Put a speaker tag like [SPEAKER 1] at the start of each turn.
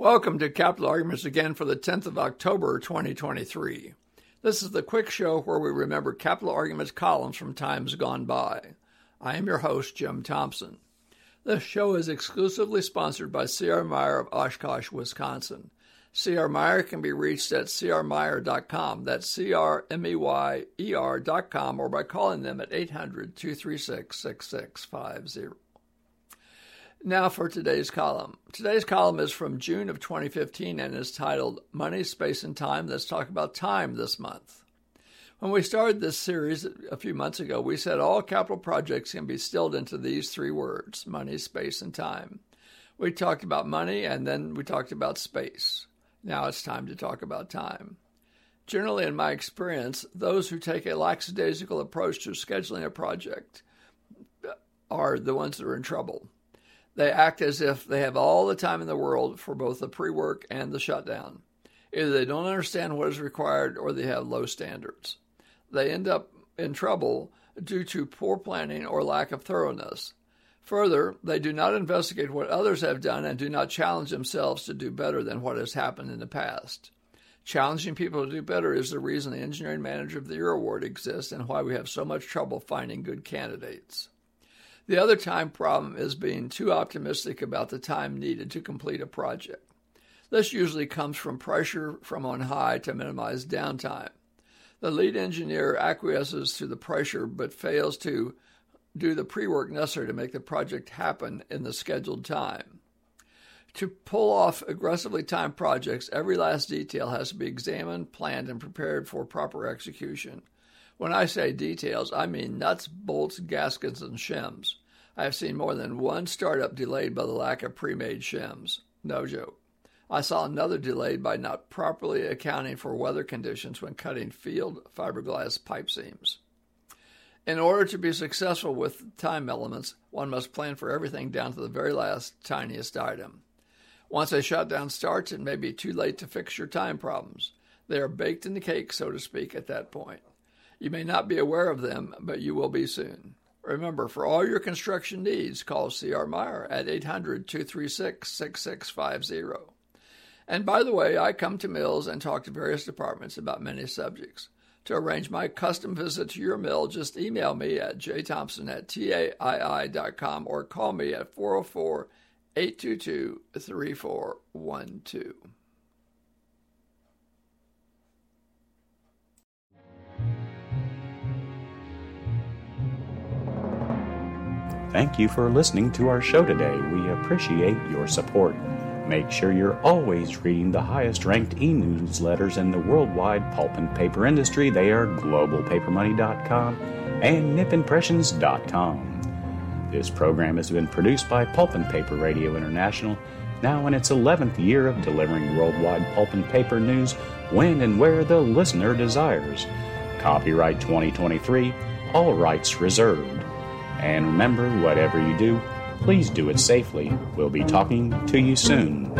[SPEAKER 1] Welcome to Capital Arguments again for the 10th of October 2023. This is the quick show where we remember Capital Arguments columns from times gone by. I am your host, Jim Thompson. This show is exclusively sponsored by C.R. Meyer of Oshkosh, Wisconsin. C.R. Meyer can be reached at crmeyer.com. That's dot com or by calling them at 800-236-6650. Now for today's column. Today's column is from June of 2015 and is titled Money, Space, and Time. Let's talk about time this month. When we started this series a few months ago, we said all capital projects can be distilled into these three words money, space, and time. We talked about money and then we talked about space. Now it's time to talk about time. Generally, in my experience, those who take a lackadaisical approach to scheduling a project are the ones that are in trouble. They act as if they have all the time in the world for both the pre work and the shutdown. Either they don't understand what is required or they have low standards. They end up in trouble due to poor planning or lack of thoroughness. Further, they do not investigate what others have done and do not challenge themselves to do better than what has happened in the past. Challenging people to do better is the reason the Engineering Manager of the Year award exists and why we have so much trouble finding good candidates. The other time problem is being too optimistic about the time needed to complete a project. This usually comes from pressure from on high to minimize downtime. The lead engineer acquiesces to the pressure but fails to do the pre work necessary to make the project happen in the scheduled time. To pull off aggressively timed projects, every last detail has to be examined, planned, and prepared for proper execution. When I say details, I mean nuts, bolts, gaskets, and shims. I have seen more than one startup delayed by the lack of pre made shims. No joke. I saw another delayed by not properly accounting for weather conditions when cutting field fiberglass pipe seams. In order to be successful with time elements, one must plan for everything down to the very last, tiniest item. Once a shutdown starts, it may be too late to fix your time problems. They are baked in the cake, so to speak, at that point. You may not be aware of them, but you will be soon. Remember, for all your construction needs, call C.R. Meyer at 800 236 6650. And by the way, I come to mills and talk to various departments about many subjects. To arrange my custom visit to your mill, just email me at jthompson at taii.com or call me at 404 822 3412.
[SPEAKER 2] Thank you for listening to our show today. We appreciate your support. Make sure you're always reading the highest ranked e newsletters in the worldwide pulp and paper industry. They are globalpapermoney.com and nipimpressions.com. This program has been produced by Pulp and Paper Radio International, now in its 11th year of delivering worldwide pulp and paper news when and where the listener desires. Copyright 2023, all rights reserved. And remember, whatever you do, please do it safely. We'll be talking to you soon.